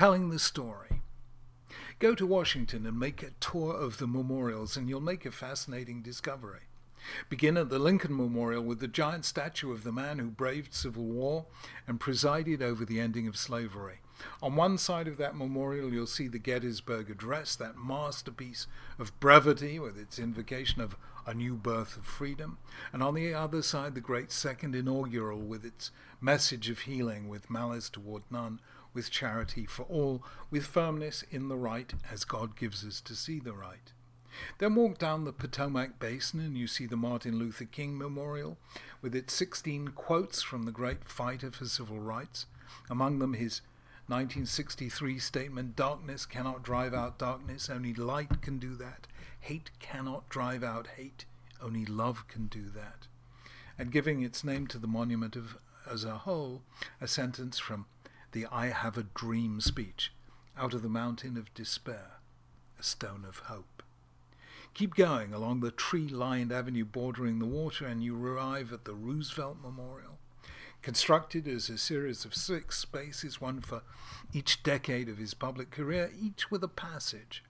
telling the story. Go to Washington and make a tour of the memorials, and you'll make a fascinating discovery. Begin at the Lincoln Memorial with the giant statue of the man who braved civil war and presided over the ending of slavery. On one side of that memorial, you'll see the Gettysburg Address, that masterpiece of brevity with its invocation of a new birth of freedom. And on the other side, the great Second Inaugural with its message of healing, with malice toward none, with charity for all, with firmness in the right as God gives us to see the right. Then walk down the Potomac Basin and you see the Martin Luther King Memorial with its 16 quotes from the great fighter for civil rights, among them his 1963 statement Darkness cannot drive out darkness, only light can do that. Hate cannot drive out hate, only love can do that. And giving its name to the monument of, as a whole, a sentence from the I Have a Dream speech out of the mountain of despair, a stone of hope. Keep going along the tree lined avenue bordering the water, and you arrive at the Roosevelt Memorial. Constructed as a series of six spaces, one for each decade of his public career, each with a passage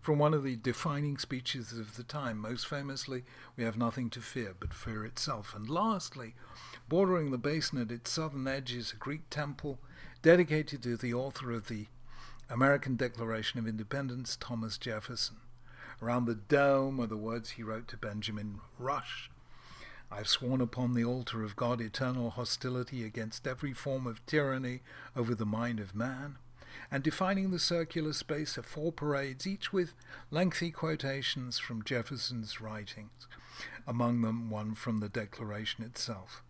from one of the defining speeches of the time. Most famously, We have nothing to fear but fear itself. And lastly, bordering the basin at its southern edge is a Greek temple dedicated to the author of the American Declaration of Independence, Thomas Jefferson. Around the dome are the words he wrote to Benjamin Rush. I've sworn upon the altar of God eternal hostility against every form of tyranny over the mind of man, and defining the circular space are four parades, each with lengthy quotations from Jefferson's writings, among them one from the Declaration itself.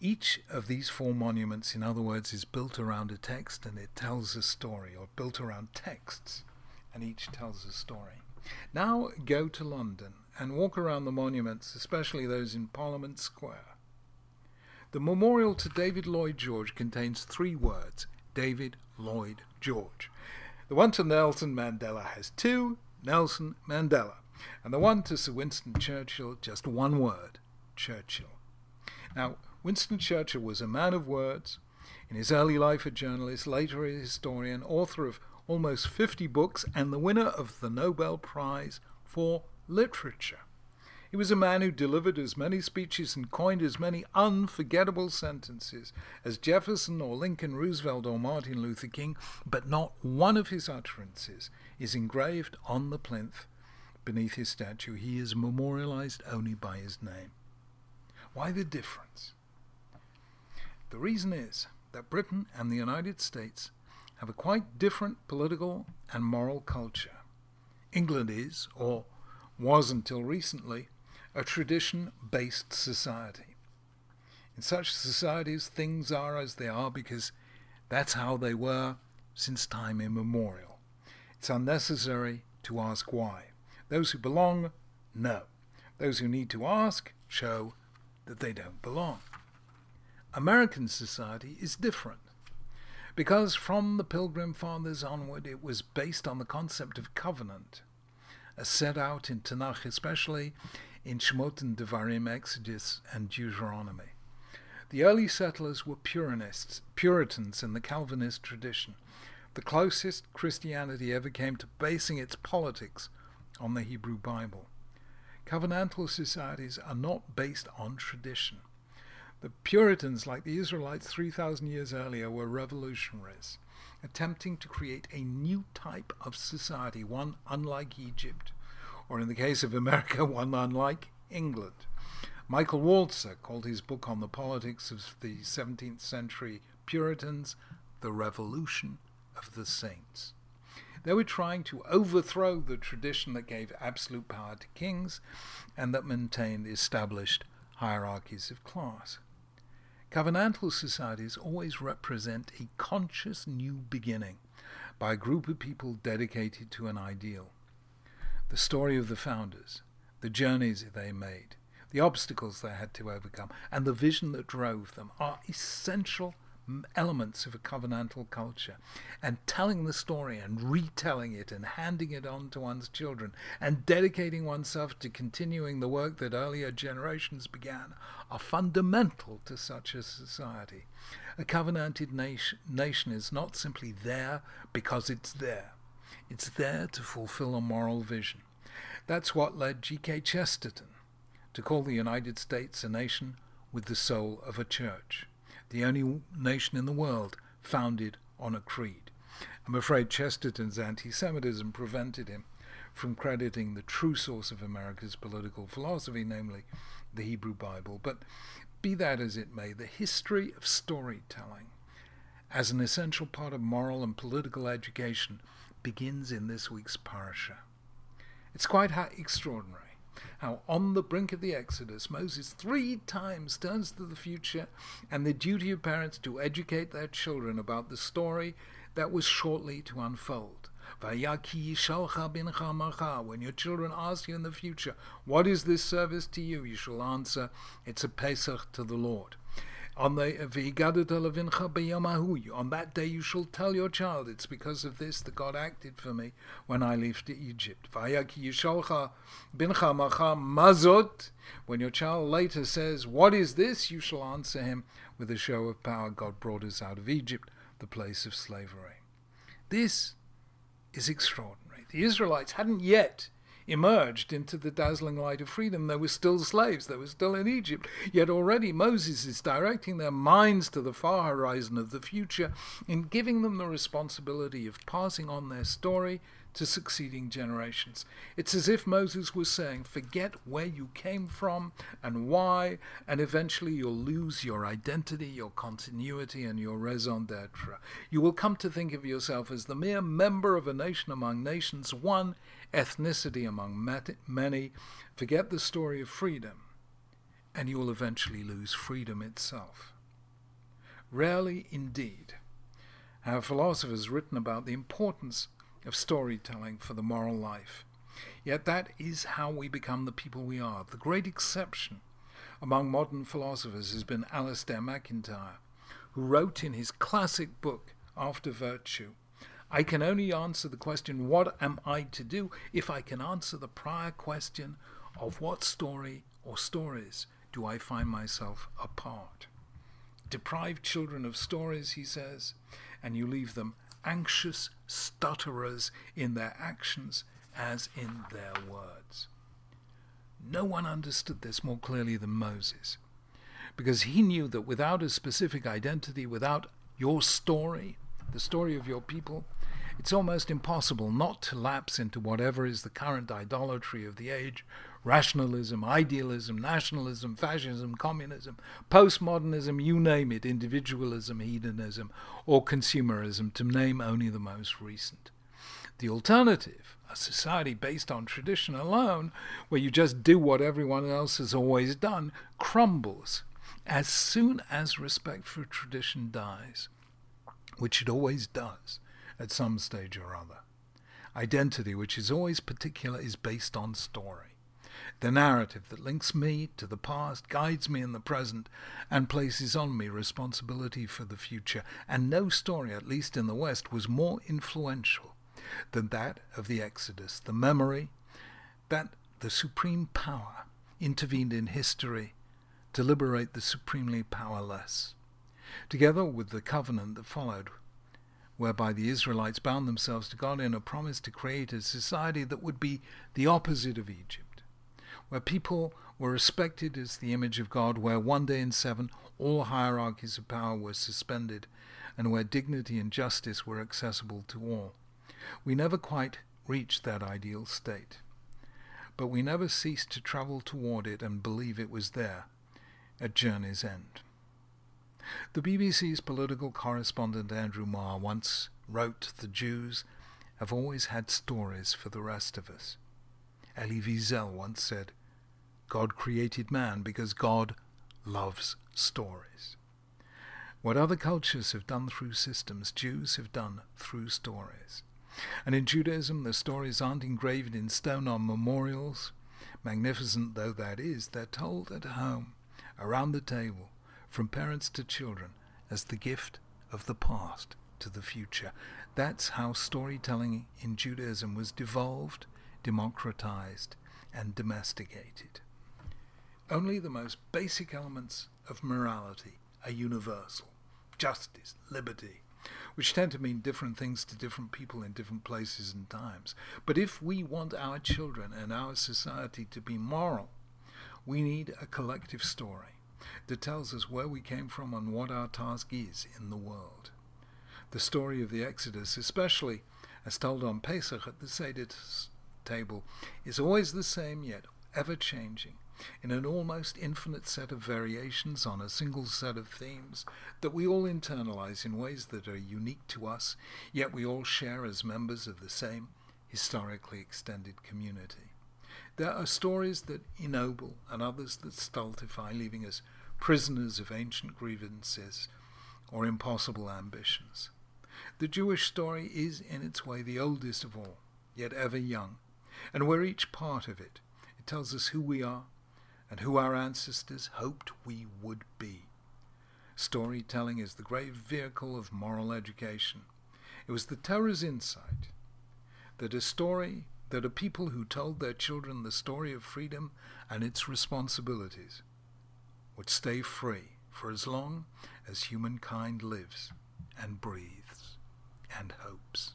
Each of these four monuments, in other words, is built around a text and it tells a story, or built around texts and each tells a story. Now go to London and walk around the monuments, especially those in Parliament Square. The memorial to David Lloyd George contains three words David Lloyd George. The one to Nelson Mandela has two Nelson Mandela, and the one to Sir Winston Churchill just one word Churchill. Now, Winston Churchill was a man of words. In his early life, a journalist, later a historian, author of almost 50 books, and the winner of the Nobel Prize for Literature. He was a man who delivered as many speeches and coined as many unforgettable sentences as Jefferson or Lincoln, Roosevelt or Martin Luther King, but not one of his utterances is engraved on the plinth beneath his statue. He is memorialized only by his name. Why the difference? The reason is that Britain and the United States have a quite different political and moral culture. England is, or was until recently, a tradition based society. In such societies, things are as they are because that's how they were since time immemorial. It's unnecessary to ask why. Those who belong know. Those who need to ask show that they don't belong. American society is different because from the Pilgrim Fathers onward it was based on the concept of covenant, as set out in Tanakh, especially in Shemot and Devarim, Exodus, and Deuteronomy. The early settlers were Puranists, Puritans in the Calvinist tradition, the closest Christianity ever came to basing its politics on the Hebrew Bible. Covenantal societies are not based on tradition. The Puritans, like the Israelites 3,000 years earlier, were revolutionaries, attempting to create a new type of society, one unlike Egypt, or in the case of America, one unlike England. Michael Walzer called his book on the politics of the 17th century Puritans The Revolution of the Saints. They were trying to overthrow the tradition that gave absolute power to kings and that maintained established hierarchies of class. Covenantal societies always represent a conscious new beginning by a group of people dedicated to an ideal. The story of the founders, the journeys they made, the obstacles they had to overcome, and the vision that drove them are essential elements of a covenantal culture and telling the story and retelling it and handing it on to one's children and dedicating oneself to continuing the work that earlier generations began are fundamental to such a society. A covenanted nation, nation is not simply there because it's there. It's there to fulfill a moral vision. That's what led G.K. Chesterton to call the United States a nation with the soul of a church, the only nation in the world founded on a creed. I'm afraid Chesterton's anti Semitism prevented him from crediting the true source of America's political philosophy, namely the Hebrew Bible. But be that as it may, the history of storytelling as an essential part of moral and political education begins in this week's parasha. It's quite extraordinary how on the brink of the Exodus, Moses three times turns to the future and the duty of parents to educate their children about the story that was shortly to unfold. When your children ask you in the future, What is this service to you? you shall answer, It's a Pesach to the Lord. On the on that day you shall tell your child, it's because of this that God acted for me when I left Egypt. When your child later says, What is this? you shall answer him with a show of power. God brought us out of Egypt, the place of slavery. This is extraordinary. The Israelites hadn't yet emerged into the dazzling light of freedom. They were still slaves, they were still in Egypt. Yet already Moses is directing their minds to the far horizon of the future in giving them the responsibility of passing on their story to succeeding generations. It's as if Moses was saying, forget where you came from and why, and eventually you'll lose your identity, your continuity, and your raison d'etre. You will come to think of yourself as the mere member of a nation among nations, one ethnicity among many, forget the story of freedom, and you will eventually lose freedom itself. Rarely indeed have philosophers written about the importance of storytelling for the moral life. Yet that is how we become the people we are. The great exception among modern philosophers has been Alasdair MacIntyre, who wrote in his classic book, After Virtue, I can only answer the question, What am I to do? if I can answer the prior question of what story or stories do I find myself a part? Deprive children of stories, he says, and you leave them anxious stutterers in their actions as in their words. No one understood this more clearly than Moses, because he knew that without a specific identity, without your story, the story of your people, it's almost impossible not to lapse into whatever is the current idolatry of the age rationalism, idealism, nationalism, fascism, communism, postmodernism, you name it, individualism, hedonism, or consumerism, to name only the most recent. The alternative, a society based on tradition alone, where you just do what everyone else has always done, crumbles as soon as respect for tradition dies, which it always does at some stage or other. Identity, which is always particular, is based on story. The narrative that links me to the past, guides me in the present, and places on me responsibility for the future. And no story, at least in the West, was more influential than that of the Exodus. The memory that the supreme power intervened in history to liberate the supremely powerless. Together with the covenant that followed, whereby the Israelites bound themselves to God in a promise to create a society that would be the opposite of Egypt, where people were respected as the image of God, where one day in seven all hierarchies of power were suspended, and where dignity and justice were accessible to all. We never quite reached that ideal state, but we never ceased to travel toward it and believe it was there at journey's end. The BBC's political correspondent Andrew Marr once wrote the Jews have always had stories for the rest of us. Elie Wiesel once said, God created man because God loves stories. What other cultures have done through systems, Jews have done through stories. And in Judaism, the stories aren't engraved in stone on memorials. Magnificent though that is, they're told at home, around the table, from parents to children, as the gift of the past to the future. That's how storytelling in Judaism was devolved, democratized, and domesticated. Only the most basic elements of morality are universal justice, liberty, which tend to mean different things to different people in different places and times. But if we want our children and our society to be moral, we need a collective story that tells us where we came from and what our task is in the world. The story of the Exodus, especially as told on Pesach at the Seder table, is always the same yet ever changing in an almost infinite set of variations on a single set of themes that we all internalize in ways that are unique to us, yet we all share as members of the same historically extended community. There are stories that ennoble and others that stultify, leaving us prisoners of ancient grievances or impossible ambitions. The Jewish story is, in its way, the oldest of all, yet ever young, and we're each part of it. It tells us who we are and who our ancestors hoped we would be. Storytelling is the great vehicle of moral education. It was the Torah's insight that a story, that a people who told their children the story of freedom and its responsibilities would stay free for as long as humankind lives and breathes and hopes.